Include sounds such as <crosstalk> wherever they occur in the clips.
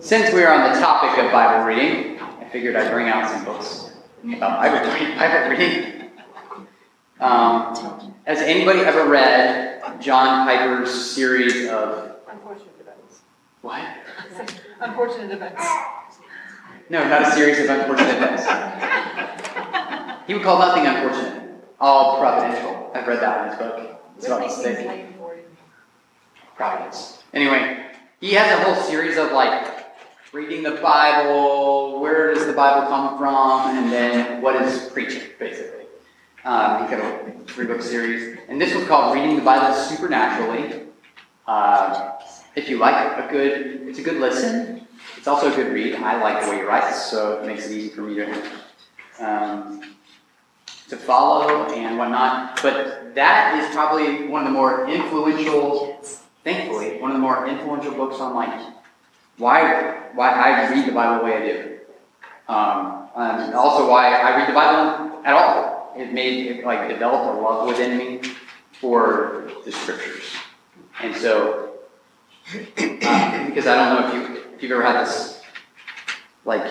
Since we are on the topic of Bible reading, I figured I'd bring out some books about Bible, <laughs> Bible reading. Um, has anybody ever read John Piper's series of Unfortunate events. what? <laughs> Unfortunate events. No, not a series of unfortunate events. He would call nothing unfortunate, all providential. I've read that in his book. It's about mistake. Providence. Anyway, he has a whole series of like reading the Bible, where does the Bible come from, and then what is preaching, basically. Um, he's got a three book series, and this one's called Reading the Bible Supernaturally. Uh, if you like a good, it's a good listen. It's also a good read. I like the way he writes, so it makes it easy for me to um, to follow and whatnot. But that is probably one of the more influential, thankfully, one of the more influential books on like why why I read the Bible the way I do. Um, and also why I read the Bible at all. It made it like developed a love within me for the scriptures. And so um, because I don't know if you if you've ever had this like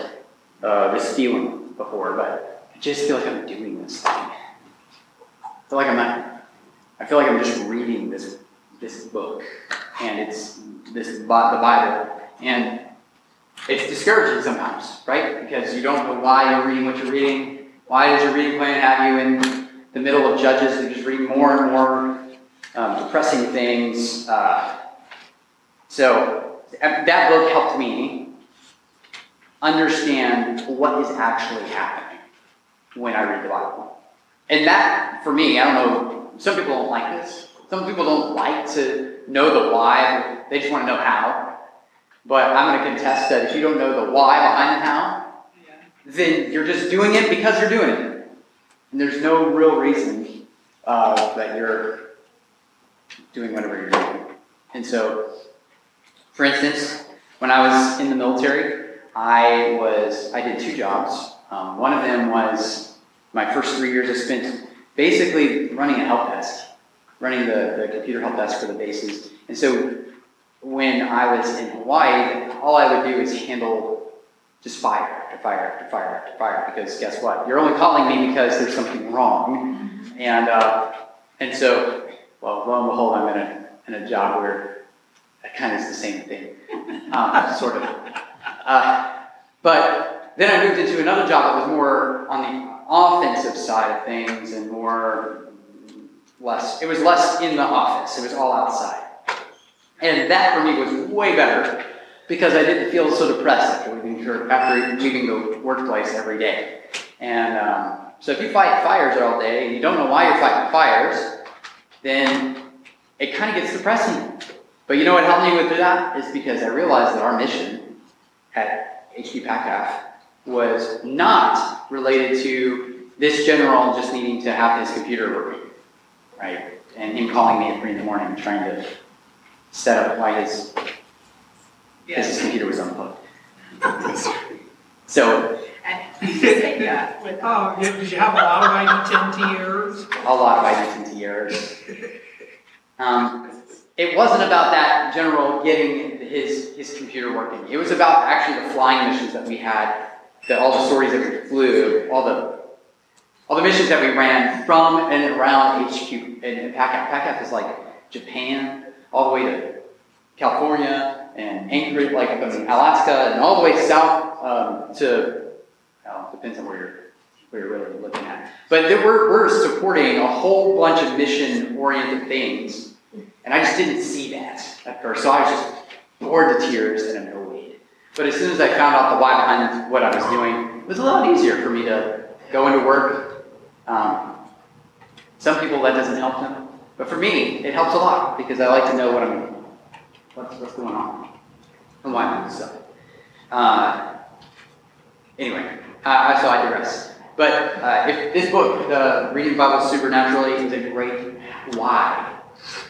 uh, this feeling before, but I just feel like I'm doing this thing. I feel like I'm not. I feel like I'm just reading this this book, and it's this the Bible, and it's discouraging sometimes, right? Because you don't know why you're reading what you're reading. Why does your reading plan have you in the middle of Judges and just reading more and more um, depressing things? Uh, so that book helped me understand what is actually happening when I read the Bible. And that, for me, I don't know, some people don't like this. Some people don't like to know the why, they just want to know how. But I'm going to contest that if you don't know the why behind the how, then you're just doing it because you're doing it. And there's no real reason uh, that you're doing whatever you're doing. And so, for instance, when I was in the military, I was I did two jobs. Um, one of them was my first three years I spent basically running a help desk, running the, the computer help desk for the bases. And so when I was in Hawaii, all I would do is handle just fire after fire after fire after fire. Because guess what? You're only calling me because there's something wrong. And uh, and so, well, lo and behold, I'm in a in a job where that kind of is the same thing, um, sort of. Uh, but then I moved into another job that was more on the offensive side of things and more less. It was less in the office. It was all outside. And that for me was way better because I didn't feel so depressed after leaving, after leaving the workplace every day. And um, so if you fight fires all day and you don't know why you're fighting fires, then it kind of gets depressing. But you know what helped me with that is because I realized that our mission at HQ PACAF was not related to this general just needing to have his computer working, right? And him calling me at three in the morning trying to set up why his, Yes. his computer was unplugged. <laughs> so, And you say that with, Oh, yeah, did you have a lot of ID10 errors? a lot of identity errors. Um, it wasn't about that general getting his, his computer working. It was about actually the flying missions that we had, the, all the sorties that we flew, all the all the missions that we ran from and around HQ and, and PACAF. PACAF is like Japan, all the way to California and Anchorage, like I mean, Alaska, and all the way south um, to, well, depends on where you're, where you're really looking at. But we're, we're supporting a whole bunch of mission oriented things, and I just didn't see that at first. So I was just bored to tears and annoyed. But as soon as I found out the why behind what I was doing, it was a lot easier for me to go into work. Um, some people that doesn't help them, but for me, it helps a lot because I like to know what I'm, what's, what's going on and why I'm doing stuff. Uh, anyway, uh, so I digress. But uh, if this book, the Reading Bible Supernaturally, is a great why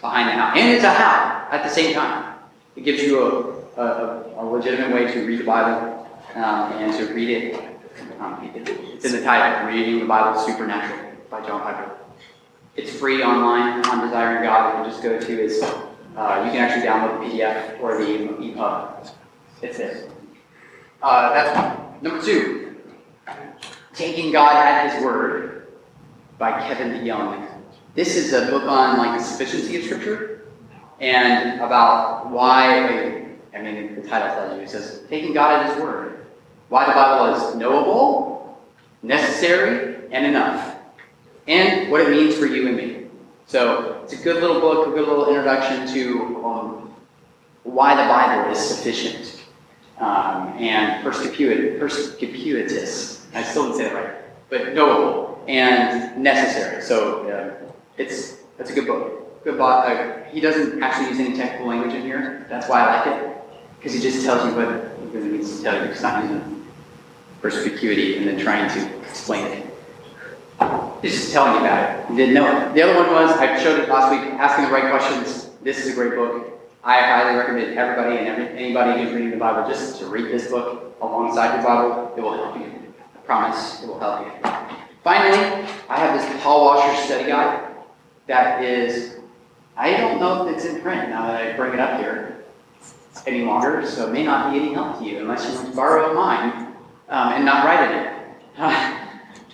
behind the how, and it's a how at the same time. It gives you a, a, a legitimate way to read the Bible um, and to read it. Um, it's in the title, Reading the Bible Supernaturally by John Piper. It's free online on Desiring God. You can just go to is uh, you can actually download the PDF or the EPUB It's there. Uh, that's one. Number two, Taking God at His Word by Kevin DeYoung. This is a book on like the sufficiency of Scripture and about why. I mean, the title tells you. It says taking God at His Word. Why the Bible is knowable, necessary, and enough, and what it means for you and me. So it's a good little book, a good little introduction to um, why the Bible is sufficient um, and perspicuit- perspicuitous. I still didn't say that right, but knowable and necessary. So uh, it's it's a good book. Good book. Uh, he doesn't actually use any technical language in here. That's why I like it because he just tells you what he really needs to tell you. He's not using perspicuity and then trying to explain it. He's just telling you about it. You didn't know it. The other one was I showed it last week. Asking the right questions. This is a great book. I highly recommend everybody and every, anybody who's reading the Bible just to read this book alongside your Bible. It will help you. I promise it will help you. Finally, I have this Paul Washer study guide that is, I don't know if it's in print now that I bring it up here any longer, so it may not be any help to you unless you want to borrow mine um, and not write it. <laughs>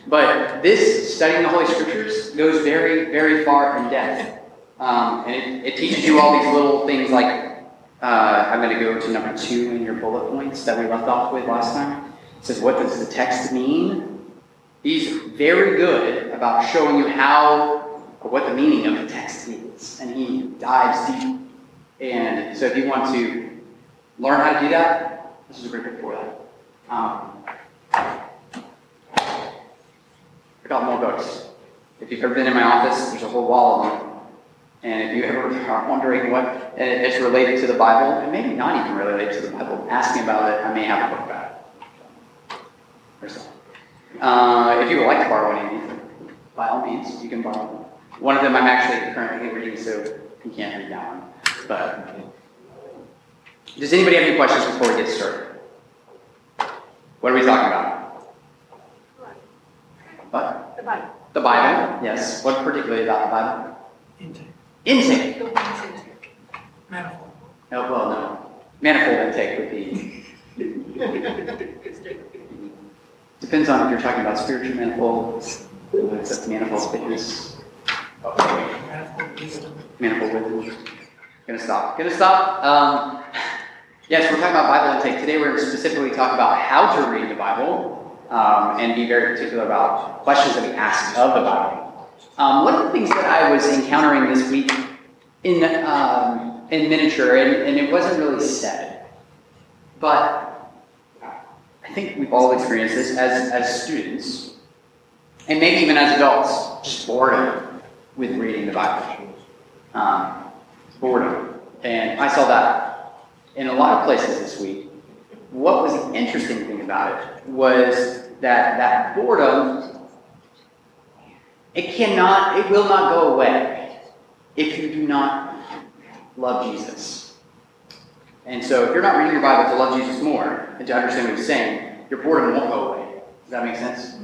but this, studying the Holy Scriptures, goes very, very far in depth. Um, and it, it teaches you all these little things like, uh, I'm going to go to number two in your bullet points that we left off with last time. It says, What does the text mean? He's very good about showing you how, or what the meaning of the text is. And he dives deep. And so if you want to learn how to do that, this is a great book for that. Um, I got more books. If you've ever been in my office, there's a whole wall of them. And if you ever are wondering what it's related to the Bible, and maybe not even related to the Bible, ask me about it. I may have a book about it. Or. Uh, if you would like to borrow any of these, by all means, you can borrow them. One of them I'm actually currently reading, so you can't read that one. But does anybody have any questions before we get started? What are we talking about? What? The Bible. The Bible, yes. What particularly about the Bible? Intake, Intake. The manifold. Oh, well, no. Manifold intake would be. Depends on if you're talking about spiritual manifold, whether manifold fitness, Manifold wisdom. manifold wisdom. Gonna stop. Gonna stop. Um, yes, we're talking about Bible intake. Today we're going to specifically talk about how to read the Bible um, and be very particular about questions that we ask of the Bible. Um, one of the things that I was encountering this week in, um, in miniature, and, and it wasn't really said, but I think we've all experienced this as, as students, and maybe even as adults, just boredom with reading the Bible. Um, boredom. And I saw that in a lot of places this week. What was the interesting thing about it was that that boredom, it cannot, it will not go away if you do not love Jesus. And so if you're not reading your Bible to love Jesus more and to understand what he's saying, your boredom won't go away. Does that make sense?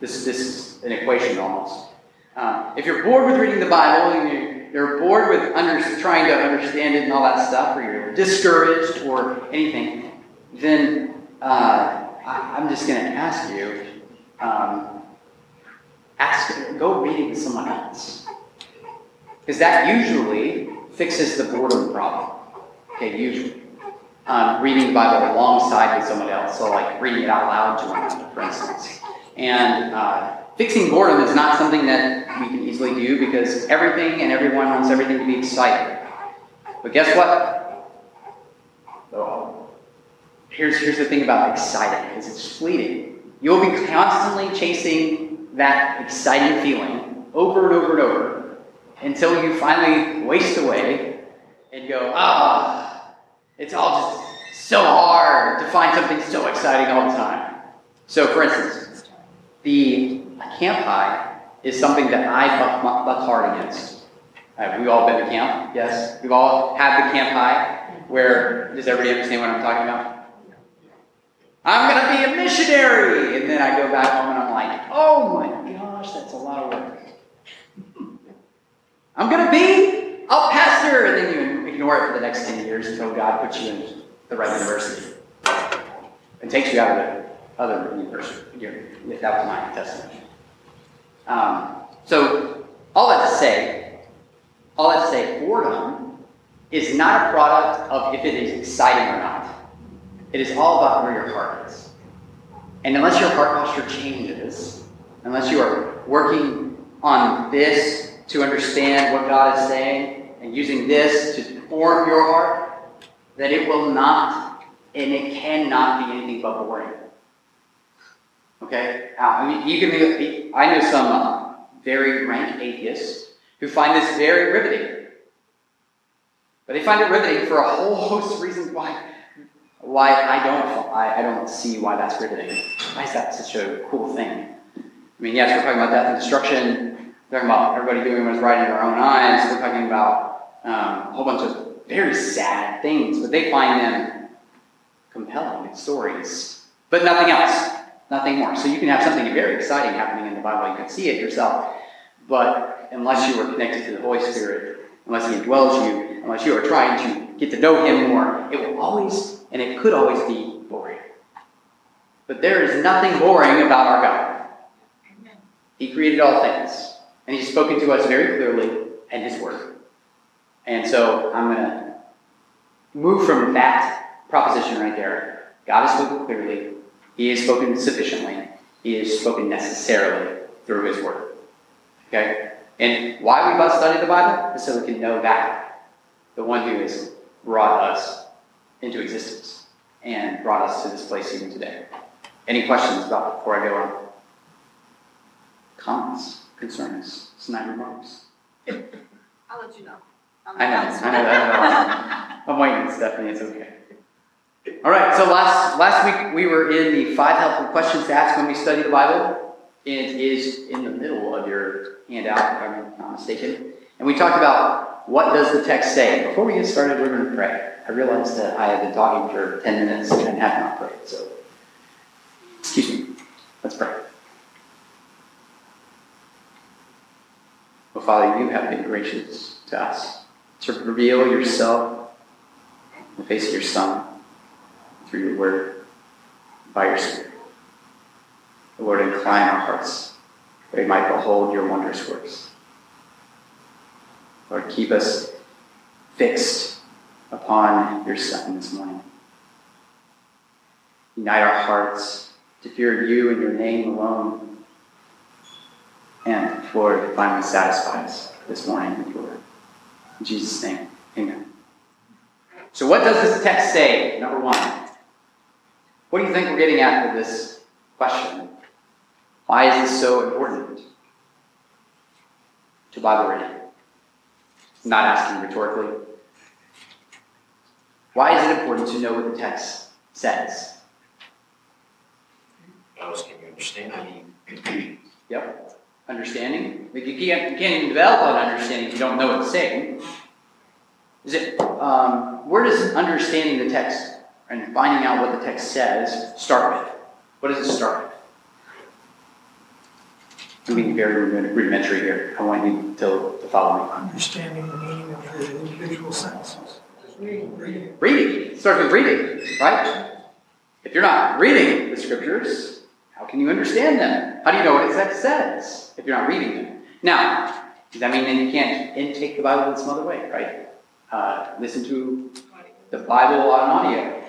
This, this is an equation almost. Uh, if you're bored with reading the Bible and you, you're bored with under, trying to understand it and all that stuff, or you're discouraged or anything, then uh, I, am just going to ask you, um, ask, go read it with someone else, because that usually fixes the boredom problem. Okay, usually. Um, reading the Bible alongside with someone else, so like reading it out loud to one another, for instance. And uh, fixing boredom is not something that we can easily do because everything and everyone wants everything to be exciting. But guess what? Oh, here's, here's the thing about exciting is it's fleeting. You'll be constantly chasing that exciting feeling over and over and over until you finally waste away and go, ah, it's all just so hard to find something so exciting all the time. So, for instance, the camp high is something that I buck, buck hard against. Have we all been to camp? Yes. We've all had the camp high where, does everybody understand what I'm talking about? I'm going to be a missionary! And then I go back home and I'm like, oh my gosh, that's a lot of work. <laughs> I'm going to be a pastor! And then you ignore it for the next 10 years until God puts you in the right university. and takes you out of the other university. That was my testimony. Um, so, all that to say, all that to say, boredom is not a product of if it is exciting or not. It is all about where your heart is. And unless your heart posture changes, unless you are working on this to understand what God is saying and using this to form your heart, that it will not and it cannot be anything but boring. Okay? I mean, you can be, I know some uh, very rank atheists who find this very riveting. But they find it riveting for a whole host of reasons why why I don't I, I don't see why that's riveting. Why is that such a cool thing? I mean, yes, we're talking about death and destruction. We're talking about everybody doing what's right in their own eyes. We're talking about um, a whole bunch of very sad things, but they find them compelling stories, but nothing else, nothing more. So you can have something very exciting happening in the Bible. You can see it yourself, but unless you are connected to the Holy Spirit, unless He indwells you, unless you are trying to get to know Him more, it will always and it could always be boring. But there is nothing boring about our God. He created all things, and He's spoken to us very clearly in His Word. And so I'm going to move from that proposition right there. God has spoken clearly, He has spoken sufficiently, He has spoken necessarily through His Word. Okay? And why we must study the Bible is so we can know that the one who has brought us into existence and brought us to this place even today. Any questions about before I go on? Comments, concerns, snide remarks? I'll let you know. I know, I know that. <laughs> I'm waiting, Stephanie. It's okay. All right. So last last week we were in the five helpful questions to ask when we study the Bible. It is in the middle of your handout, if I'm not mistaken. And we talked about what does the text say. Before we get started, we're going to pray. I realized that I have been talking for 10 minutes and have not prayed. So, excuse me. Let's pray. Well, Father, you have been gracious to us to reveal yourself in the face of your Son through your word, by your Spirit. The Lord, incline our hearts that we might behold your wondrous works. Lord, keep us fixed upon your Son this morning. Unite our hearts to fear you and your name alone. And, Lord, finally satisfy us this morning with your word. In Jesus' name, amen. So, what does this text say? Number one. What do you think we're getting at with this question? Why is this so important to Bible reading? Not asking rhetorically. Why is it important to know what the text says? else can you understand? Yep. Understanding. Like you can't, you can't even develop an understanding if you don't know what it's saying. Is it um, where does understanding the text and finding out what the text says start with? What does it start with? I'm being very rudimentary here. I want you to, to follow me. Understanding the meaning of the individual sentences. Reading. Reading. It starts with reading, right? If you're not reading the scriptures, how can you understand them? How do you know what text says if you're not reading them? Now, does that mean then you can't intake the Bible in some other way, right? Uh, listen to the Bible on audio.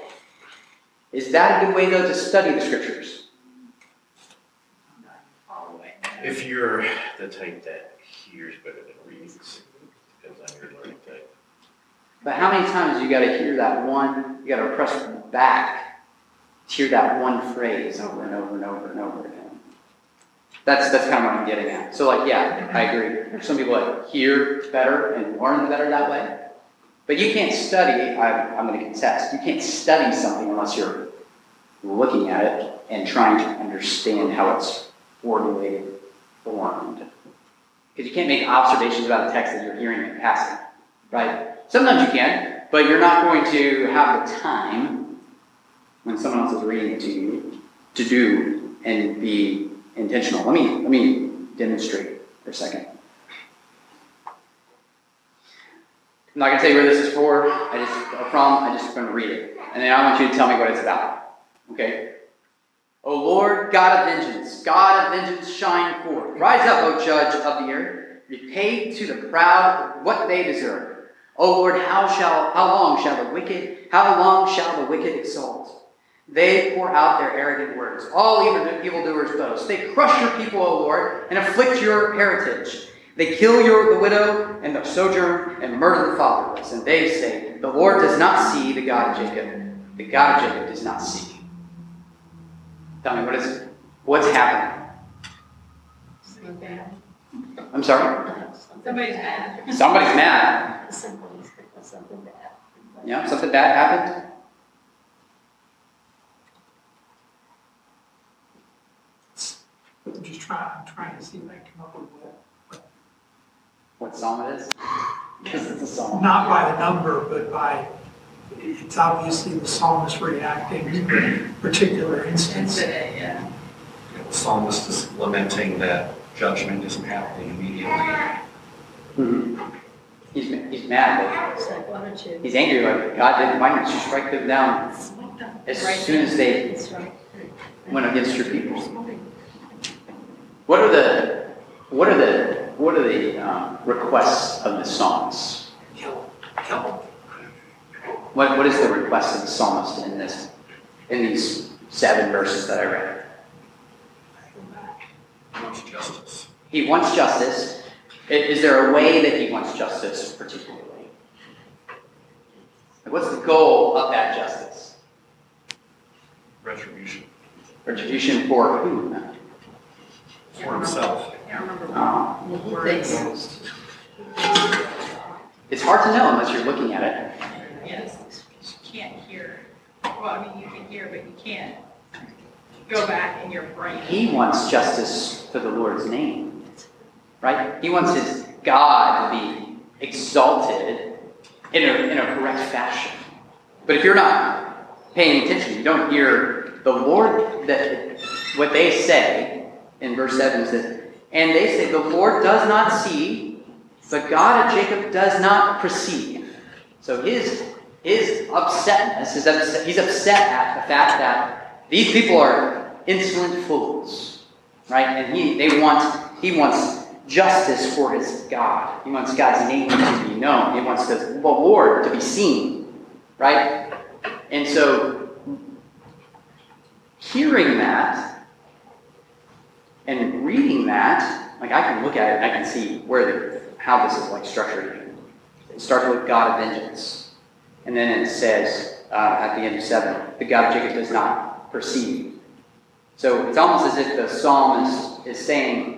Is that a good way, though, to study the scriptures? If you're the type that hears better than reads, it depends on your learning. But how many times you got to hear that one? You got to press back to hear that one phrase over and over and over and over again. That's that's kind of what I'm getting at. So, like, yeah, I agree. Some people that hear better and learn better that way. But you can't study. I'm, I'm going to contest. You can't study something unless you're looking at it and trying to understand how it's formulated, formed. Because you can't make observations about a text that you're hearing in passing, right? Sometimes you can, but you're not going to have the time when someone else is reading it to you to do and be intentional. Let me let me demonstrate for a second. I'm not going to tell you where this is for. I just from. I just going to read it, and then I want you to tell me what it's about. Okay? O Lord, God of vengeance, God of vengeance, shine forth. Rise up, O judge of the earth. Repay to the proud what they deserve. O Lord, how shall how long shall the wicked how long shall the wicked exalt? They pour out their arrogant words. All evil evildoers boast. They crush your people, O Lord, and afflict your heritage. They kill your the widow and the sojourner and murder the fatherless. And they say, The Lord does not see the God of Jacob. The God of Jacob does not see. Tell me, what is what's happening? I'm sorry? Somebody's mad. Somebody's mad. Somebody's got something bad. Yeah, something bad happened. I'm just trying, I'm trying to see if I can come up with what, What psalm it is? <laughs> Because it's a psalm. not by the number, but by, it's obviously the psalmist reacting to a particular instance. Today, yeah. The psalmist is lamenting that judgment isn't happening immediately. Mhm. He's, he's mad. It's like, why don't you? He's angry. Like God didn't. Why didn't you strike them down as soon as they right. went against your people? What are the what are the what are the um, requests of the psalms? What what is the request of the psalmist in this in these seven verses that I read? He wants justice. He wants justice. I- Is there a way that he wants justice particularly? Like, what's the goal of that justice? Retribution Retribution for who? for himself. Can't remember. He thinks, it's hard to know unless you're looking at it. Yes, you can't hear. Well, I mean, you can hear, but you can't go back in your brain. He wants justice for the Lord's name, right? He wants his God to be exalted in a, in a correct fashion. But if you're not paying attention, you don't hear the Lord, that what they say in verse 7 says, and they say, the Lord does not see, the God of Jacob does not perceive. So his, his upsetness, is upset, he's upset at the fact that these people are insolent fools, right? And he, they want, he wants justice for his God. He wants God's name to be known. He wants the Lord to be seen, right? And so, hearing that and reading that, like I can look at it and I can see where the, how this is like structured. It starts with God of vengeance, and then it says uh, at the end of seven, the God of Jacob does not perceive. So it's almost as if the psalmist is saying,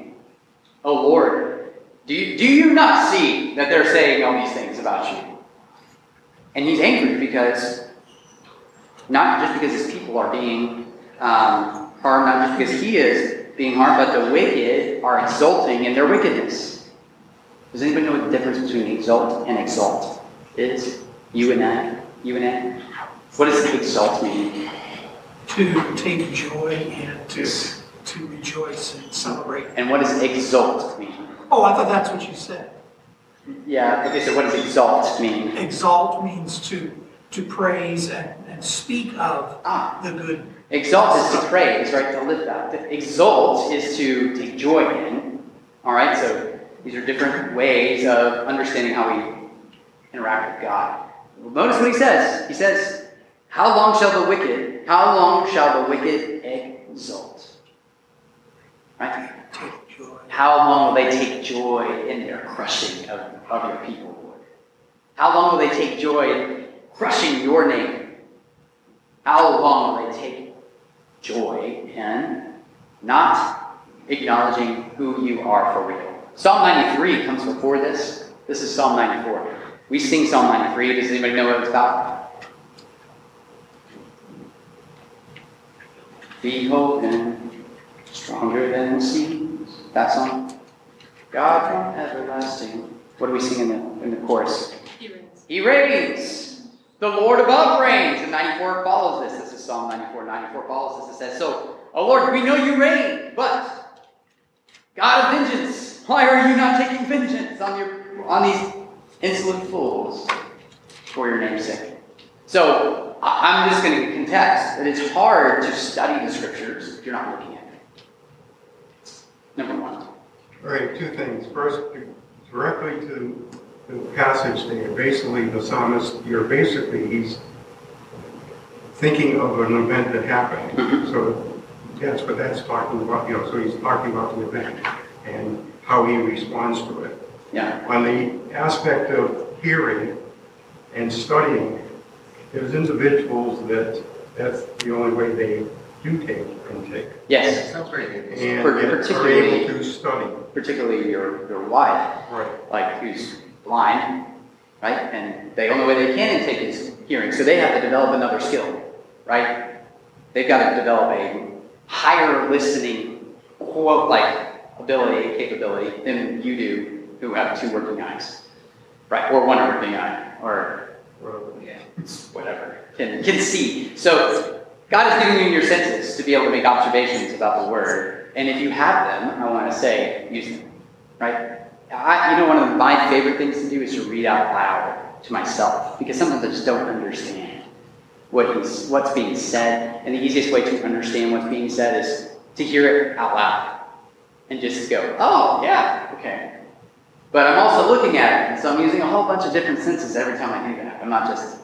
"Oh Lord, do you, do you not see that they're saying all these things about you?" And he's angry because not just because his people are being um, harmed, not just because he is being harmed, but the wicked are exulting in their wickedness. Does anybody know what the difference between exult and exalt is? You and I? You and I? What does exalt mean? To take joy and to, to rejoice and celebrate. And what does exult mean? Oh, I thought that's what you said. Yeah, okay, so what does exalt mean? Exalt means to, to praise and, and speak of Ah, the good. exalt is to praise, right? To lift up. To exult is to take joy in. All right, so these are different ways of understanding how we interact with God. Well, notice what he says. He says, How long shall the wicked, how long shall the wicked exult? Right? How long will they take joy in their crushing of, of your people, Lord? How long will they take joy in crushing your name? How long will they take joy in not acknowledging who you are for real? Psalm 93 comes before this. This is Psalm 94. We sing Psalm 93. Does anybody know what it's about? Behold stronger than the seas. That song. God from everlasting. What do we sing in the, in the chorus? Hearings. He reigns. The Lord above reigns. And 94 follows this. This is Psalm 94. 94 follows this. It says, So, O Lord, we know you reign, but God of vengeance, why are you not taking vengeance on your on these insolent fools for your name's sake? So, I'm just going to contest that it's hard to study the scriptures if you're not looking. Number one. All right, two things. First, directly to the passage there, basically the psalmist, you're basically, he's thinking of an event that happened. Mm-hmm. So that's what that's talking about, you know, so he's talking about the event and how he responds to it. Yeah. On the aspect of hearing and studying, there's individuals that that's the only way they do take and take. Yes. Sounds very good. And Per- are particularly- able to study. Particularly your, your wife, Right. like who's blind, right? And the only way they can intake is hearing. So they have to develop another skill, right? They've got to develop a higher listening, quote, like ability, capability than you do who have two working eyes, right? Or one working eye, or whatever, can, can see. So God has given you your senses to be able to make observations about the Word. And if you have them, I want to say, use them, right? I, you know, one of my favorite things to do is to read out loud to myself because sometimes I just don't understand what he's, what's being said. And the easiest way to understand what's being said is to hear it out loud and just go, oh, yeah, okay. But I'm also looking at it, and so I'm using a whole bunch of different senses every time I do that. I'm not just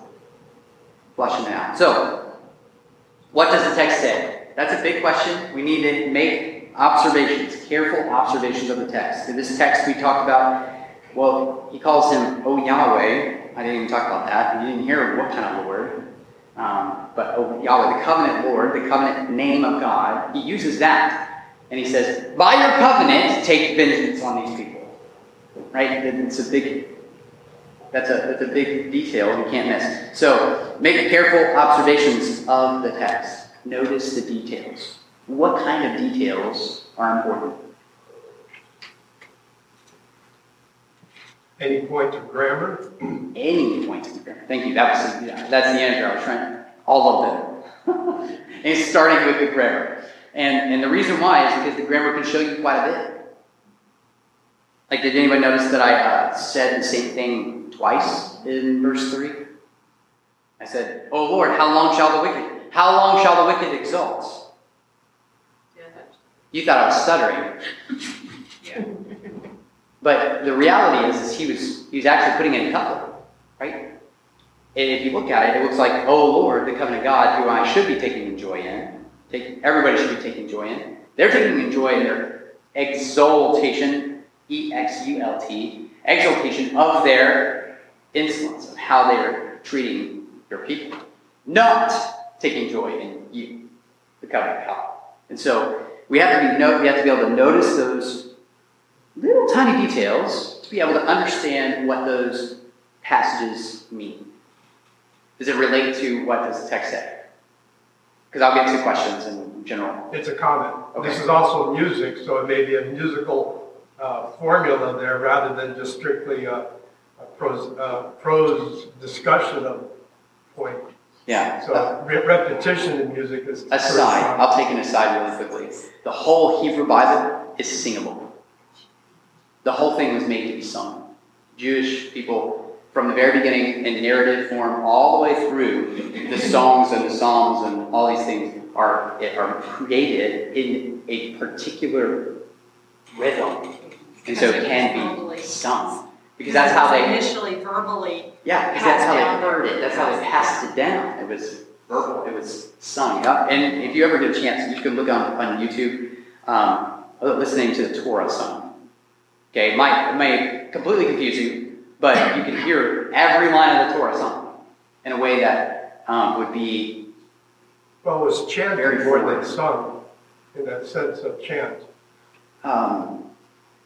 flushing it out. So, what does the text say? That's a big question. We need to make observations, careful observations of the text. In this text, we talked about, well, he calls him, oh Yahweh. I didn't even talk about that. You didn't hear what kind of Lord. Um, but oh, Yahweh, the covenant Lord, the covenant name of God, he uses that. And he says, by your covenant, take vengeance on these people. Right? It's a big that's a, that's a big detail you can't miss. So make careful observations of the text. Notice the details. What kind of details are important? Any point of grammar? Any point of grammar. Thank you. That was yeah, that's the answer I was trying. All of them. <laughs> and starting with the grammar. And and the reason why is because the grammar can show you quite a bit. Like, did anybody notice that I uh, said the same thing twice in verse 3? I said, Oh Lord, how long shall the wicked, how long shall the wicked exult? You thought I was stuttering. Yeah. But the reality is, is he was he was actually putting in a couplet, right? And if you look at it, it looks like, oh Lord, the covenant God, who I should be taking joy in. Take, everybody should be taking joy in. They're taking joy in their exaltation, E X U L T, exaltation of their insolence, of how they are treating their people. Not taking joy in you, the covenant God. And so we have to be no, we have to be able to notice those little tiny details to be able to understand what those passages mean. Does it relate to what does the text say? Because I'll get to questions in general. It's a comment. Okay. This is also music, so it may be a musical uh, formula there rather than just strictly a, a prose, uh, prose discussion of point. Yeah. So re- repetition in music is. Aside, I'll take an aside really quickly. The whole Hebrew Bible is singable. The whole thing was made to be sung. Jewish people, from the very beginning, in narrative form, all the way through, the songs and the psalms and all these things are, are created in a particular rhythm. And so it can be sung. Because that's how they Initially verbally, Yeah, because that's how Passed they down. heard it. That's how they passed it down. It was verbal. It was sung. Yeah. And if you ever get a chance, you can look on, on YouTube, um, listening to the Torah song. Okay, it might, it may completely confuse you, but you can hear every line of the Torah song in a way that um, would be, Well, it was chant Very before they sung, in that sense of chant, um,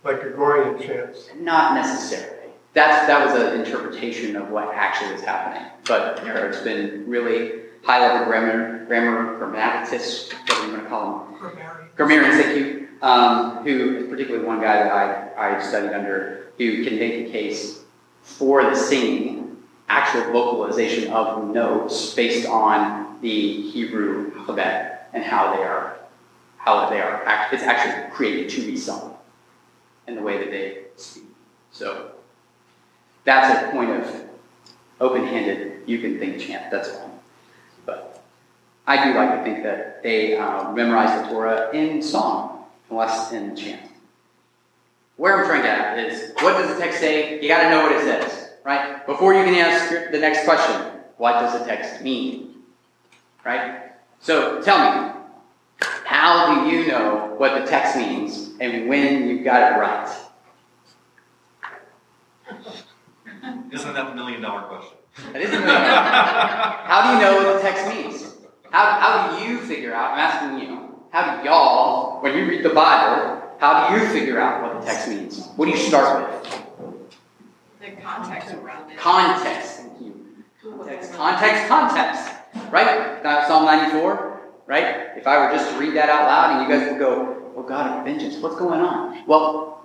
like Gregorian chants. not necessarily. That's, that was an interpretation of what actually was happening. But there's been really high level grammar, grammar, grammaticists, whatever you want to call them, Grammarian. grammarians, thank you, um, who is particularly one guy that I, I studied under, who can make a case for the singing, actual vocalization of notes based on the Hebrew alphabet and how they are, how they are, act- it's actually created to be sung in the way that they speak. So that's a point of open-handed, you can think chant, that's fine. But I do like to think that they uh, memorize the Torah in song, less in chant. Where I'm trying to at is, what does the text say? You got to know what it says, right? Before you can ask the next question, what does the text mean? Right? So tell me, how do you know what the text means and when you've got it right? Isn't that the million dollar question? That isn't really- How do you know what the text means? How, how do you figure out? I'm asking you. How do y'all, when you read the Bible, how do you figure out what the text means? What do you start with? The context around it. Context. Thank you. Context, context, context. Right? Psalm 94, right? If I were just to read that out loud and you guys would go, Oh God of vengeance, what's going on? Well,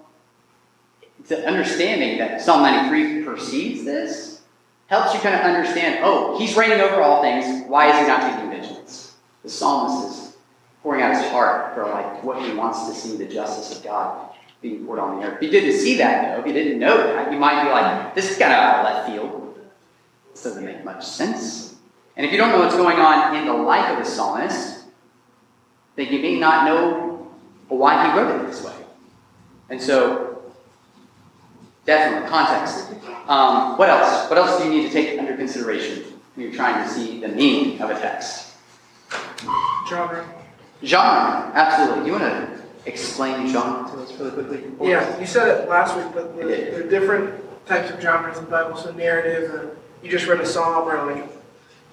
the understanding that Psalm 93 perceives this helps you kind of understand, oh, he's reigning over all things. Why is he not taking vengeance? The psalmist is pouring out his heart for like what he wants to see the justice of God being poured on the earth. If you didn't see that though, if you didn't know that, you might be like, this is kind of out of left field. This doesn't make much sense. And if you don't know what's going on in the life of the psalmist, then you may not know why he wrote it this way. And so, definitely, context. Um, what else? What else do you need to take under consideration when you're trying to see the meaning of a text? Genre. Genre, absolutely. You want to explain genre to us really quickly? Yeah, you said it last week, but the, there are different types of genres in the Bible. So narrative, uh, you just read a psalm, or like,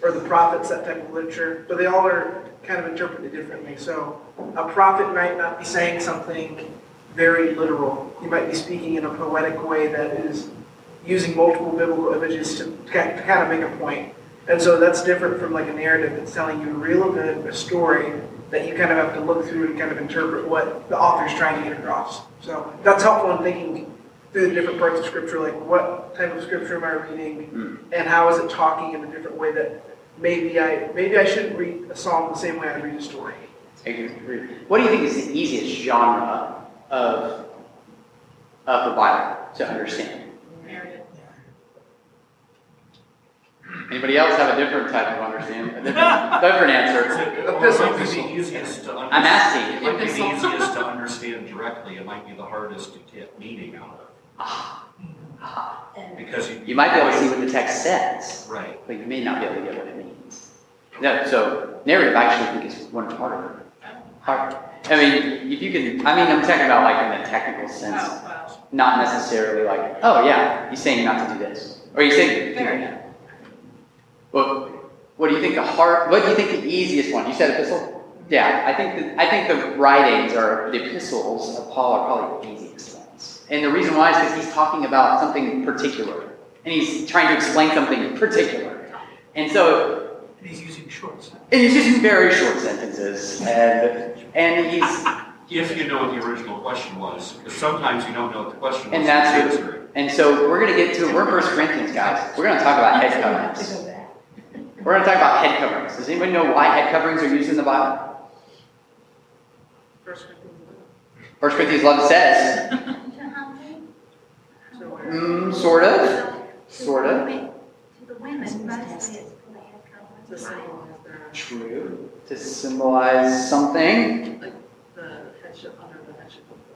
or the prophets, that type of literature. But they all are kind of interpreted differently. So a prophet might not be saying something very literal. He might be speaking in a poetic way that is using multiple biblical images to, to kind of make a point. And so that's different from like a narrative that's telling you a real event, a story that you kind of have to look through and kind of interpret what the author's trying to get across. So that's helpful in thinking through the different parts of scripture, like what type of scripture am I reading, hmm. and how is it talking in a different way that maybe I maybe I shouldn't read a psalm the same way I read a story. What do you think is the easiest genre of, of the Bible to understand? Narrative. Anybody else have a different type of understanding? A different, different answer? <laughs> Epistle. It might be the easiest to I'm asking. It might be the easiest to understand directly, it might be the hardest to get meaning out of. And Because you. You might be able to see what the text says, Right. but you may not be able to get what it means. No, so narrative I actually think is one part of the harder. Hard. I mean, if you can, I mean, I'm talking about like in the technical sense, Oh, not necessarily like, oh yeah, he's saying not to do this, or he's saying. fair enough. Well, what do you think the hard? What do you think the easiest one? You said epistle. Yeah, I think the, I think the writings or the epistles of Paul are probably the easiest ones. And the reason why is because he's talking about something particular, and he's trying to explain something particular. And so, And he's using short sentences. and he's using very short sentences, and and he's If you know what the original question was, because sometimes you don't know what the question was. And that's you answer and so we're gonna get to we're First Corinthians, guys. We're gonna talk about head coverings. We're gonna talk about head coverings. Does anybody know why head coverings are used in the Bible? First Corinthians. First Corinthians 11 says, So where- mm, sort of, sort of. True. To symbolize something.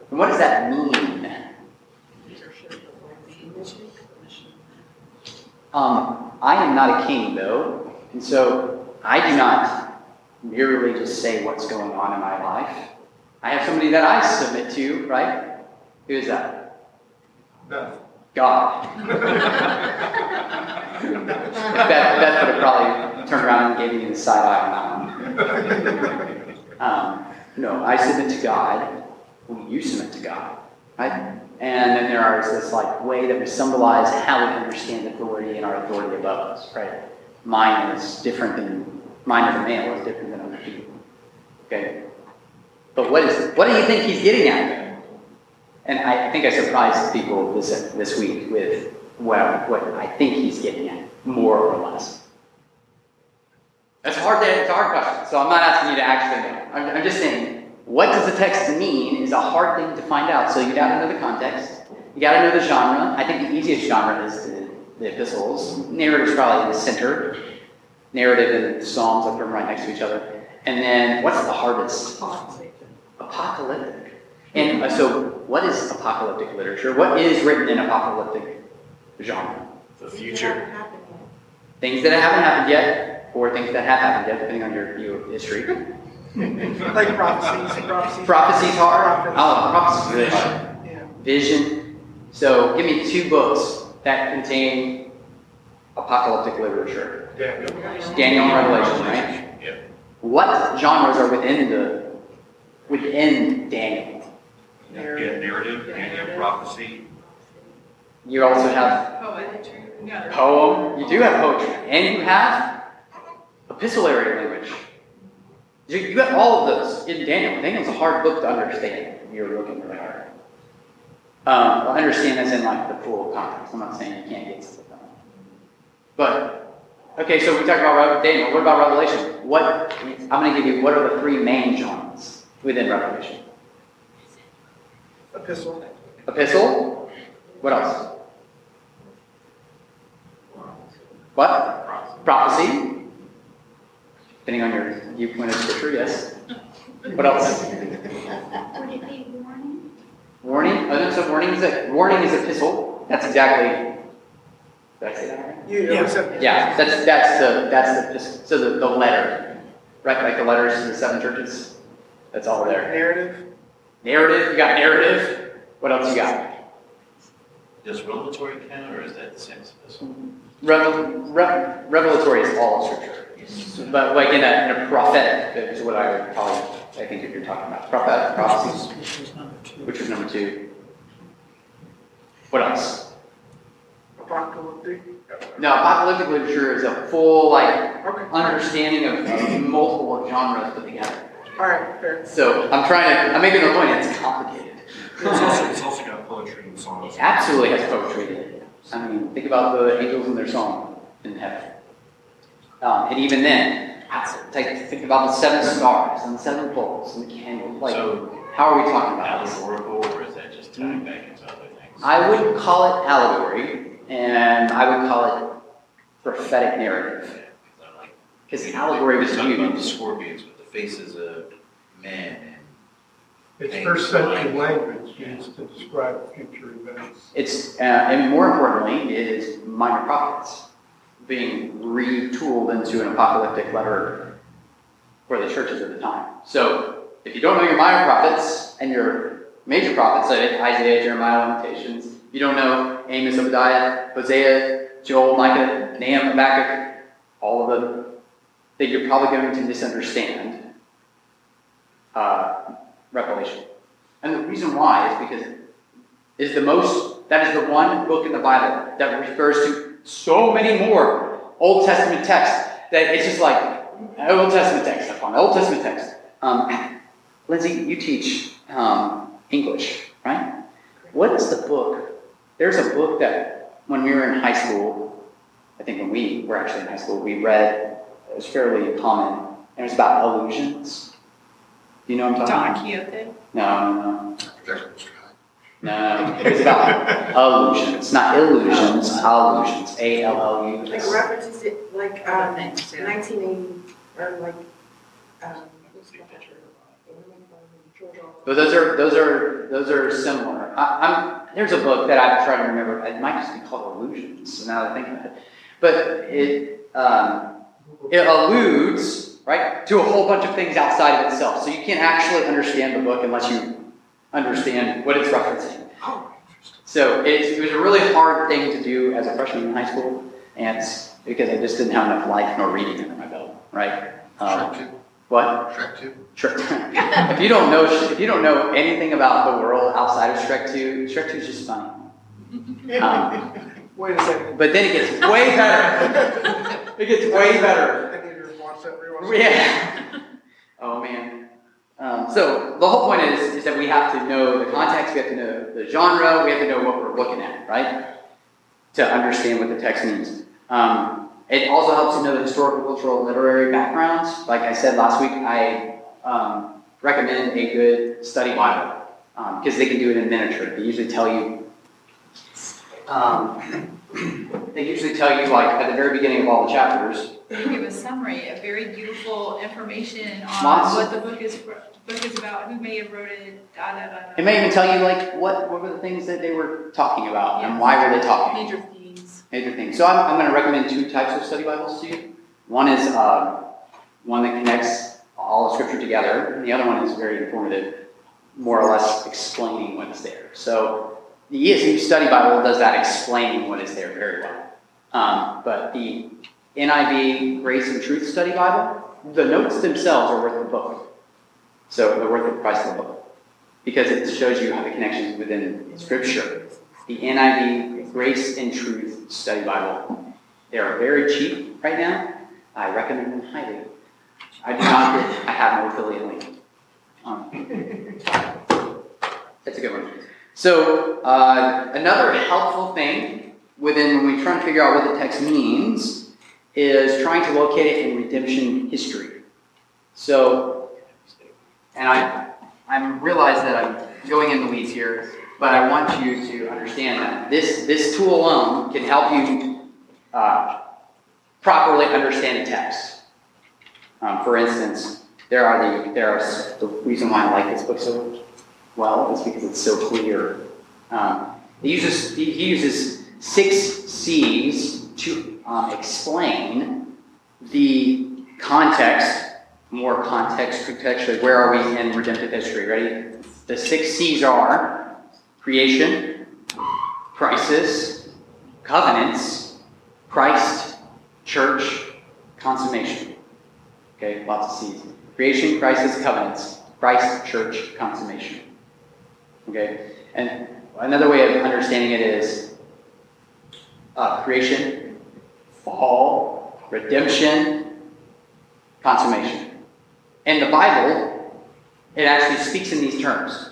And what does that mean? Um, I am not a king, though, and so I do not merely just say what's going on in my life. I have somebody that I submit to, right? Who is that? Beth. God. <laughs> Beth, Beth would have probably turned around and gave me the side eye on that one. Um, no, I submit to God. Well, you submit to God, right? And then there is this like way that we symbolize how we understand authority and our authority above us, right? Mine is different than mine as a male is different than other people. Okay. But what is what do you think he's getting at? And I think I surprised people this this week with what what I think he's getting at, more or less. That's hard to, it's a hard question, so I'm not asking you to actually know. I'm, I'm just saying, what does the text mean is a hard thing to find out. So you gotta know the context, you gotta know the genre. I think the easiest genre is the, the epistles. Narrative is probably in the center. narrative and the Psalms, I put them right next to each other. And then what's the hardest? Apocalyptic. And uh, so, what is apocalyptic literature? What is written in apocalyptic genre? The future. Things that haven't happened yet, or things that have happened yet, depending on your view of history. <laughs> Like prophecies, prophecies. Prophecy's hard. Oh, prophecy's really hard. Yeah. Vision. So, give me two books that contain apocalyptic literature. Daniel. Daniel and Revelation, right? Yep. What genres are within the within Daniel? You have narrative, and you have prophecy. You also have Poetry, no. poem. You do have poetry, and you have epistolary language. You, you have all of those in Daniel. Daniel's a hard book to understand if you're looking really hard. Um, I understand this in like the full context. I'm not saying you can't get stuff done. But okay, so we talked about Daniel. What about Revelation? What I'm going to give you. What are the three main genres within Revelation? Epistle. Epistle. What else? What? Prophecy. Depending on your viewpoint of scripture, yes. What else? Would it be warning? Warning. Oh, no, so warning is a warning is epistle. That's exactly. Did I say that right? You, Yeah. Yeah, that's that's the that's the just so the, the letter, right? Like the letters to the seven churches. That's all there. Narrative. Narrative. You got narrative. What else you got? Does revelatory count, or is that the same as this one? Revel, re, revelatory is all of scripture. But like in a, in a prophetic, is what I would probably, I think if you're talking about prophetic prophecies, Which was number two. which was number two. What else? Apocalyptic. No, apocalyptic literature is a full like Okay. understanding of, of multiple genres put together. All right, fair. So I'm trying to, I'm making a point. It's complicated. It's also, it's also got poetry and songs. It absolutely has poetry in it. I mean, think about the angels and their song in heaven. Um, and even then, take, think about the seven stars and the seven poles and the candle. Like, So- how are we talking about this? Allegorical, or is that just tying back into other things? I would call it allegory, and I would call it prophetic narrative. Yeah, 'cause I'm like, Because allegory was Talking about the used. Scorpions with the faces of men and It's first century language used to describe future events. It's, uh, and more importantly, it is minor prophets being retooled into an apocalyptic letter for the churches of the time. So, if you don't know your minor prophets and your major prophets, like Isaiah, Jeremiah, Lamentations, if you don't know Amos, Obadiah, Hosea, Joel, Micah, Nahum, Habakkuk, all of them, that you're probably going to misunderstand uh, Revelation. And the reason why is because is the most, that is the one book in the Bible that refers to so many more Old Testament texts that it's just like, Old Testament text, Stefan, Old Testament text. Um, <clears throat> Lindsay, you teach um, English, right? What is the book? There's a book that when we were in high school, I think when we were actually in high school, we read, it was fairly common, and it was about illusions. Do you know what I'm talking about? Don Quixote. No, no, no. No, it's about illusions, not illusions, illusions. A L L U. Like references it, like, um, Thanks, yeah. nineteen eighty, or like, um, what's the picture? George Orwell. But those are those are those are similar. I, I'm there's a book that I'm trying to remember. It might just be called Illusions. Now that I think about it, but it um, it alludes right to a whole bunch of things outside of itself. So you can't actually understand the book unless you understand what it's referencing. So it, it was a really hard thing to do as a freshman in high school, and it's because I just didn't have enough life nor reading under my belt, right? Um, what? Shrek two. Shrek. <laughs> if you don't know, if you don't know anything about the world outside of Shrek Two, Shrek Two is just funny. <laughs> Um, Wait a second. but then it gets way better. <laughs> it gets way better. Yeah. <laughs> Oh man. Um, so the whole point is, is that we have to know the context, we have to know the genre, we have to know what we're looking at, right? To understand what the text means. Um, it also helps to know the historical, cultural, literary backgrounds. Like I said last week, I um, recommend a good study Bible because they can do it in miniature. They usually tell you um, <clears throat> they usually tell you like at the very beginning of all the chapters. You give a summary, a very beautiful information on Lots. what the book is, book is about, who may have wrote it, da da da. da. It may even tell you like what what were the things that they were talking about and why were they talking. Major themes. Major themes. So I'm, I'm going to recommend two types of study Bibles to you. One is uh, one that connects all of Scripture together, and the other one is very informative, more or less explaining what's there. So the ESV Study Bible does that explaining what is there very well. Um, but the NIV Grace and Truth Study Bible, the notes themselves are worth the book. So they're worth the price of the book because it shows you how the connections within Scripture. The NIV Grace and Truth Study Bible. They are very cheap right now. I recommend them highly. I do not get, I have no affiliate link. Um, that's a good one. So, uh, another helpful thing within when we try to figure out what the text means is trying to locate it in redemption history. So, and I, I realize that I'm going in the weeds here, but I want you to understand that this, this tool alone can help you uh, properly understand a text. Um, for instance, there are the there are the reason why I like this book so well is because it's so clear. Um, he uses he uses six C's to um, explain the context, more context contextually. Where are we in redemptive history? Ready? The six C's are creation, crisis, covenants, Christ, church, consummation. Okay, lots of C's. Creation, crisis, covenants, Christ, church, consummation. Okay, and another way of understanding it is uh, creation, fall, redemption, consummation. In the Bible, it actually speaks in these terms,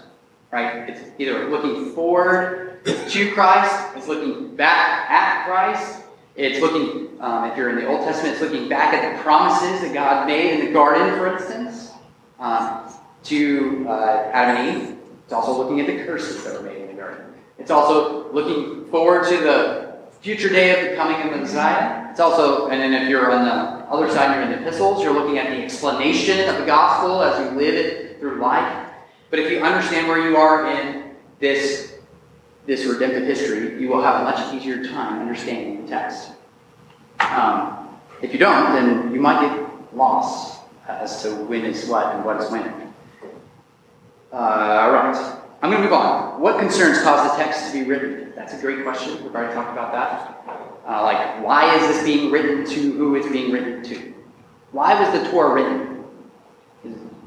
right? It's either looking forward to Christ, it's looking back at Christ, it's looking, um, if you're in the Old Testament, it's looking back at the promises that God made in the garden, for instance, um, to uh, Adam and Eve. It's also looking at the curses that were made in the garden. It's also looking forward to the future day of the coming of the Messiah. It's also, and then if you're on the other side, you're in the epistles, you're looking at the explanation of the gospel as you live it through life. But if you understand where you are in this this redemptive history, you will have a much easier time understanding the text. Um, if you don't, then you might get lost as to when is what and what is when. Uh, all right, I'm going to move on. What concerns cause the text to be written? That's a great question. We've already talked about that. Uh, like, why is this being written to who it's being written to? Why was the Torah written?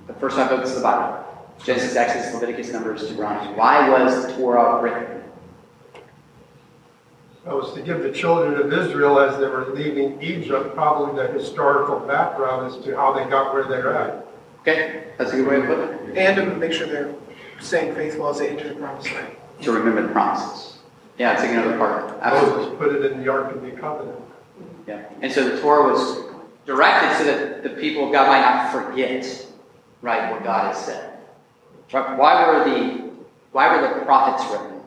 The first five books of the Bible Genesis, Exodus, Leviticus, Numbers, Deuteronomy. Why was the Torah written? That was to give the children of Israel, as they were leaving Egypt, probably the historical background as to how they got where they're at. Okay, that's a good way to put it. And to make sure they're staying faithful as they enter the promised land. To remember the promises. Yeah, it's another part. Absolutely. Moses put it in the Ark of the Covenant. Yeah. And so the Torah was directed so that the people of God might not forget, right, what God has said. Right? Why were the why were the prophets written?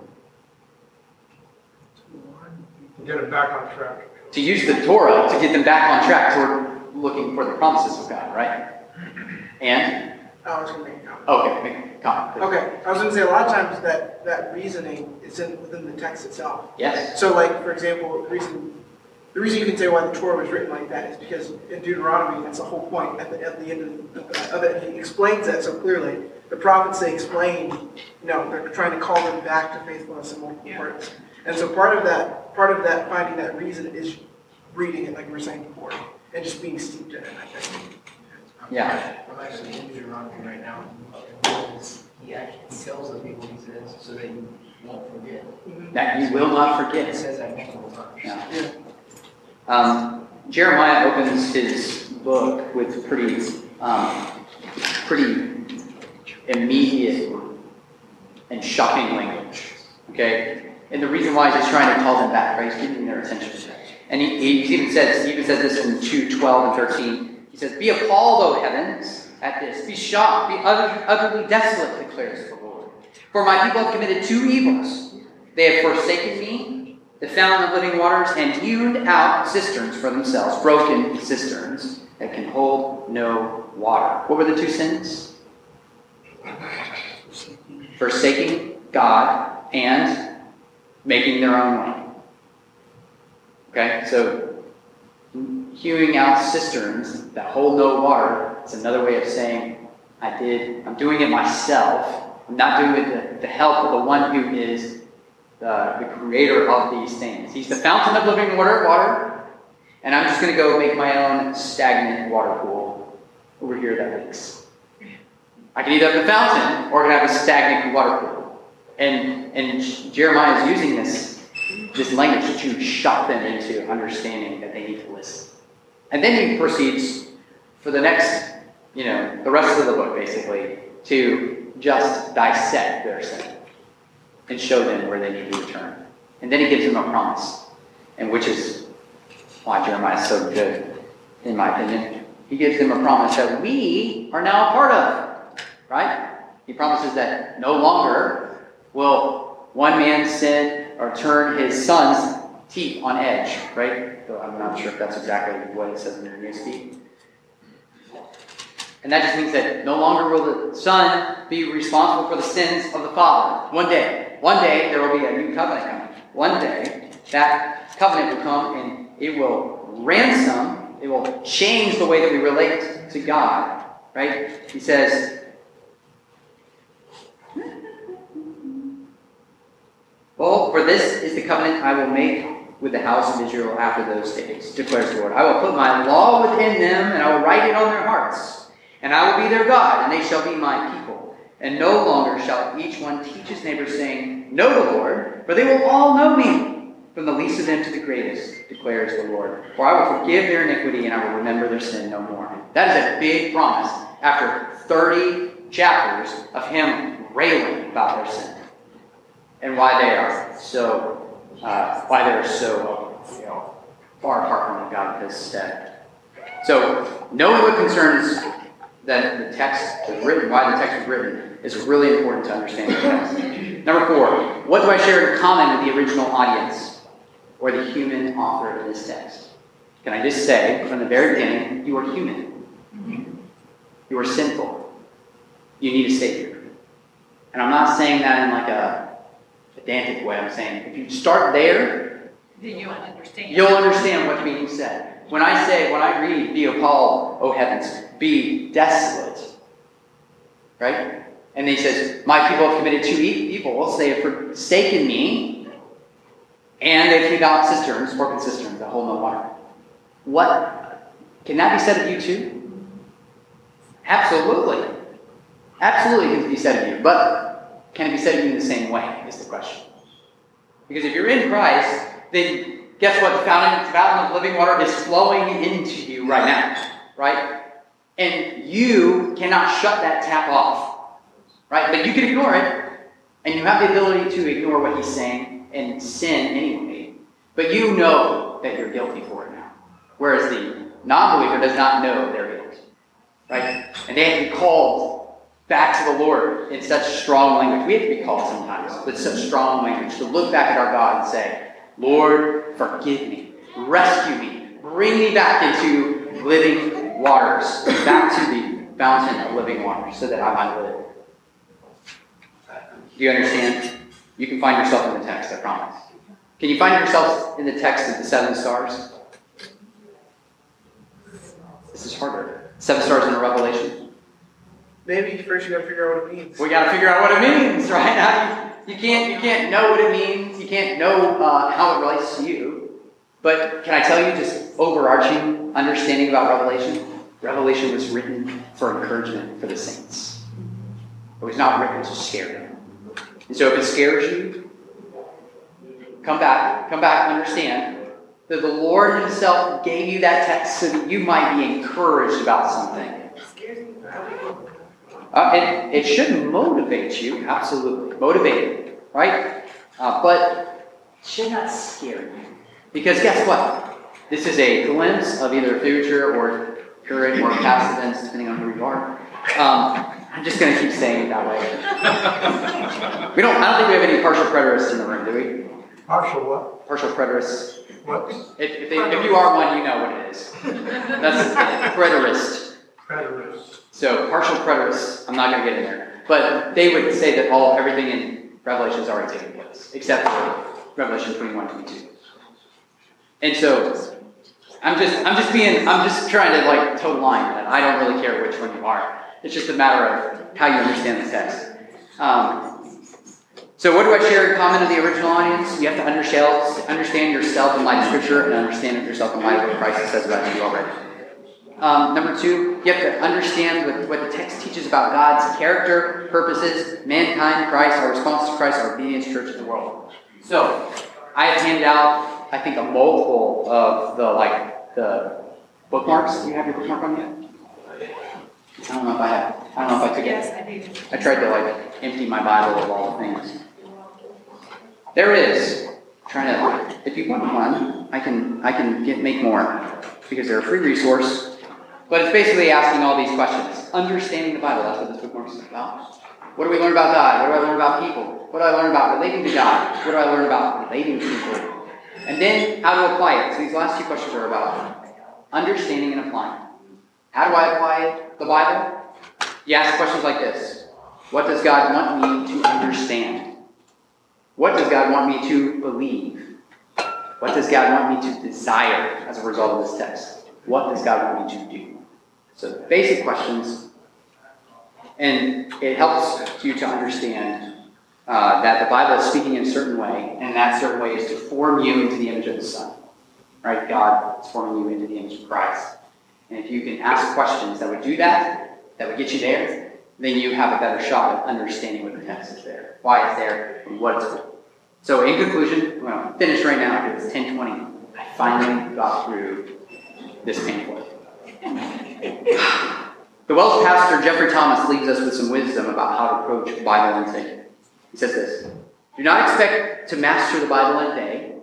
To get them back on track. To use the Torah to get them back on track toward looking for the promises of God, right? And I was going to make a comment. okay, make a comment. please. Okay, I was going to say a lot of times that, that reasoning is in, within the text itself. Yes. So, like, for example, the reason, the reason you can say why the Torah was written like that is because in Deuteronomy, that's the whole point. At the, at the end of, the, of it, he explains that so clearly. The prophets, they explain, you know, they're trying to call them back to faithfulness in multiple parts. And so part of that, part of that, finding that reason is reading it, like we were saying before, and just being steeped in it, I think. Yeah. I'm actually in Deuteronomy right now. He actually tells the people, he says, so that you won't forget. That you will not forget. He says that multiple times. Yeah. Um, Jeremiah opens his book with pretty, um, pretty immediate and shocking language. Okay, and the reason why is he's trying to call them back. Right, he's getting their attention. And he, he even says, he even says this in two twelve and thirteen. Says, "Be appalled, O heavens, at this. Be shocked. Be utter, utterly desolate," declares the Lord. For my people have committed two evils. They have forsaken me the fountain of living waters, and hewed out cisterns for themselves, broken cisterns that can hold no water. What were the two sins? Forsaking God and making their own way. Okay, so hewing out cisterns that hold no water is another way of saying, I did, I'm doing it myself. I'm not doing it with the, the help of the one who is the, the creator of these things. He's the fountain of living water, water, and I'm just going to go make my own stagnant water pool over here that leaks. I can either have the fountain or I can have a stagnant water pool. And, and Jeremiah is using this, this language to shock them into understanding that they need to listen. And then he proceeds for the next, you know, the rest of the book basically, to just dissect their sin and show them where they need to return. And then he gives them a promise, and which is why Jeremiah is so good, in my opinion. He gives them a promise that we are now a part of, right? He promises that no longer will one man sin or turn his son's teeth on edge, right? Though I'm not sure if that's exactly what it says in the New Speak. And that just means that no longer will the son be responsible for the sins of the father. One day, one day there will be a new covenant coming. One day that covenant will come and it will ransom, it will change the way that we relate to God. Right? He says, Well, for this is the covenant I will make with the house of Israel after those days, declares the Lord. I will put my law within them, and I will write it on their hearts. And I will be their God, and they shall be my people. And no longer shall each one teach his neighbor, saying, Know the Lord, for they will all know me, from the least of them to the greatest, declares the Lord. For I will forgive their iniquity, and I will remember their sin no more. That is a big promise after 30 chapters of him railing about their sin and why they are so, uh, why they're so you know, far apart from what God has said. So, knowing what concerns that the text was written, why the text was written, is really important to understand. Number four, what do I share in common with the original audience or the human author of this text? Can I just say from the very beginning, you are human. You are sinful. You need a Savior. And I'm not saying that in like a pedantic way. I'm saying if you start there, Then you'll understand. you'll understand what's being said. When I say, when I read, be appalled, O heavens, be desolate, right? And he says, My people have committed two evils. They have forsaken me, and they've hewed out cisterns, broken cisterns that hold no water. What? Can that be said of you too? Absolutely. Absolutely can be said of you. But can it be said you in the same way, is the question. Because if you're in Christ, then guess what? The fountain, the fountain of living water is flowing into you right now. Right? And you cannot shut that tap off. Right? But you can ignore it. And you have the ability to ignore what he's saying and sin anyway. But you know that you're guilty for it now. Whereas the non believer does not know their guilt. Right? And they have to be called back to the Lord in such strong language. We have to be called sometimes with such strong language to look back at our God and say, Lord, forgive me, rescue me, bring me back into living waters, back to the fountain of living waters, so that I might live. Do you understand? You can find yourself in the text, I promise. Can you find yourself in the text of the seven stars? This is harder. Seven stars in a revelation. Maybe first you gotta figure out what it means. We got to figure out what it means, <laughs> right? Now, you, you can't you can't know what it means. You can't know uh, how it relates to you. But can I tell you just overarching understanding about Revelation? Revelation was written for encouragement for the saints. It was not written to scare them. And so if it scares you, come back, come back, understand that the Lord Himself gave you that text so that you might be encouraged about something. Uh, it, it should motivate you, absolutely. Motivate you, right? Uh, but it should not scare you. Because guess what? This is a glimpse of either future or current or past events, depending on who you are. Um, I'm just going to keep saying it that way. <laughs> we don't. I don't think we have any partial preterists in the room, do we? Partial what? Partial preterist. What? If, if, they, if you are one, you know what it is. That's preterist. Preterist. So partial preterists, I'm not going to get in there, but they would say that all everything in Revelation has already taken place, except for Revelation 21, 22. And so I'm just I'm just being I'm just trying to like toe the line that I don't really care which one you are. It's just a matter of how you understand the text. Um, so what do I share in common to the original audience? You have to understand yourself in light of Scripture and understand yourself in light of what Christ says about you already. Um, number two, you have to understand what, what the text teaches about God's character, purposes, mankind, Christ, our response to Christ, our obedience, church, and the world. So, I have handed out, I think, a multiple of the like the bookmarks. Do you have your bookmark on you? I don't know if I have. I don't know if I took Yes, it. I did. I tried to like empty my Bible of all the things. There is. Trying to. If you want one, I can. I can get make more because they're a free resource. But it's basically asking all these questions. Understanding the Bible. That's what this bookmark is about. What do we learn about God? What do I learn about people? What do I learn about relating to God? What do I learn about relating to people? And then how to apply it. So these last two questions are about understanding and applying. How do I apply the Bible? You ask questions like this What does God want me to understand? What does God want me to believe? What does God want me to desire as a result of this text? What does God want me to do? So, basic questions, and it helps you to understand uh, that the Bible is speaking in a certain way, and that certain way is to form you into the image of the Son. Right? God is forming you into the image of Christ. And if you can ask questions that would do that, that would get you there, then you have a better shot at understanding what the text is there, why it's there, and what it's for. So in conclusion, I'm going to finish right now because it's 1020. I finally got through this pamphlet. The Welsh pastor Geoffrey Thomas leaves us with some wisdom about how to approach Bible intake. He says this Do not expect to master the Bible in a day,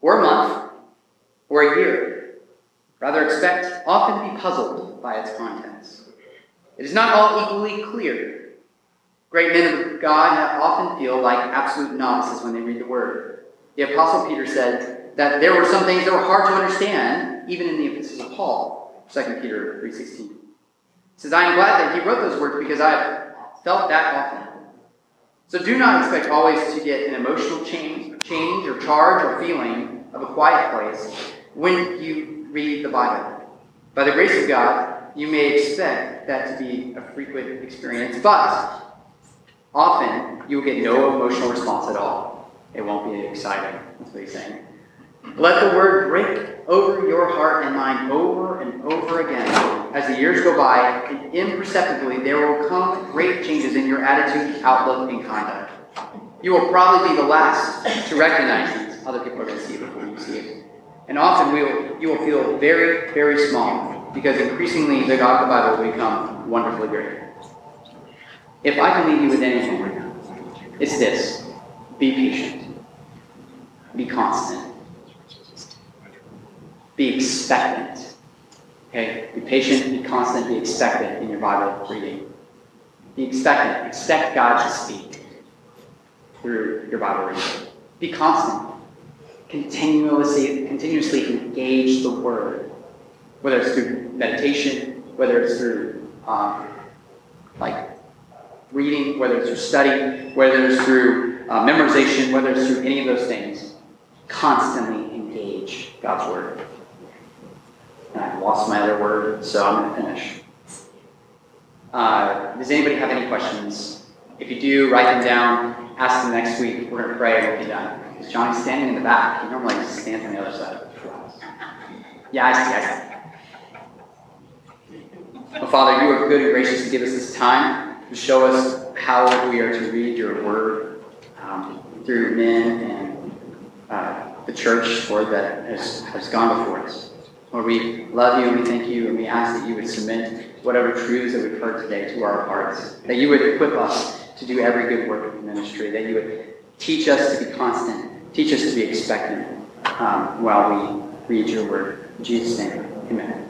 or a month, or a year. Rather, expect often to be puzzled by its contents. It is not all equally clear. Great men of God often feel like absolute novices when they read the Word. The Apostle Peter said that there were some things that were hard to understand, even in the epistles of Paul, 2 Peter 3.16. Says, I am glad that he wrote those words because I have felt that often. So do not expect always to get an emotional change, change or charge or feeling of a quiet place when you read the Bible. By the grace of God, you may expect that to be a frequent experience, but often you will get no emotional response at all. It won't be exciting. That's what he's saying. Let the word break over your heart and mind over and over again. As the years go by, imperceptibly there will come great changes in your attitude, outlook, and conduct. You will probably be the last to recognize these. Other people are going to see it before you see it. And often we will, you will feel very, very small because increasingly the God of the Bible will become wonderfully great. If I can leave you with anything, right now, it's this be patient, be constant, be expectant. Okay? Be patient, be constant, be expectant in your Bible reading. Be expectant. Expect God to speak through your Bible reading. Be constant. Continuously, continuously engage the Word, whether it's through meditation, whether it's through um, like reading, whether it's through study, whether it's through uh, memorization, whether it's through any of those things. Constantly engage God's Word. I've lost my other word, so I'm going to finish. Uh, does anybody have any questions? If you do, write them down. Ask them next week. We're going to pray and we'll be done. Is Johnny standing in the back? He normally stands on the other side. Yeah, I see. I see. Well, Father, you are good and gracious to give us this time to show us how we are to read your word um, through men and uh, the church, Lord, that has, has gone before us. Lord, we love you and we thank you and we ask that you would submit whatever truths that we've heard today to our hearts, that you would equip us to do every good work of ministry, that you would teach us to be constant, teach us to be expectant um, while we read your word. In Jesus' name, amen.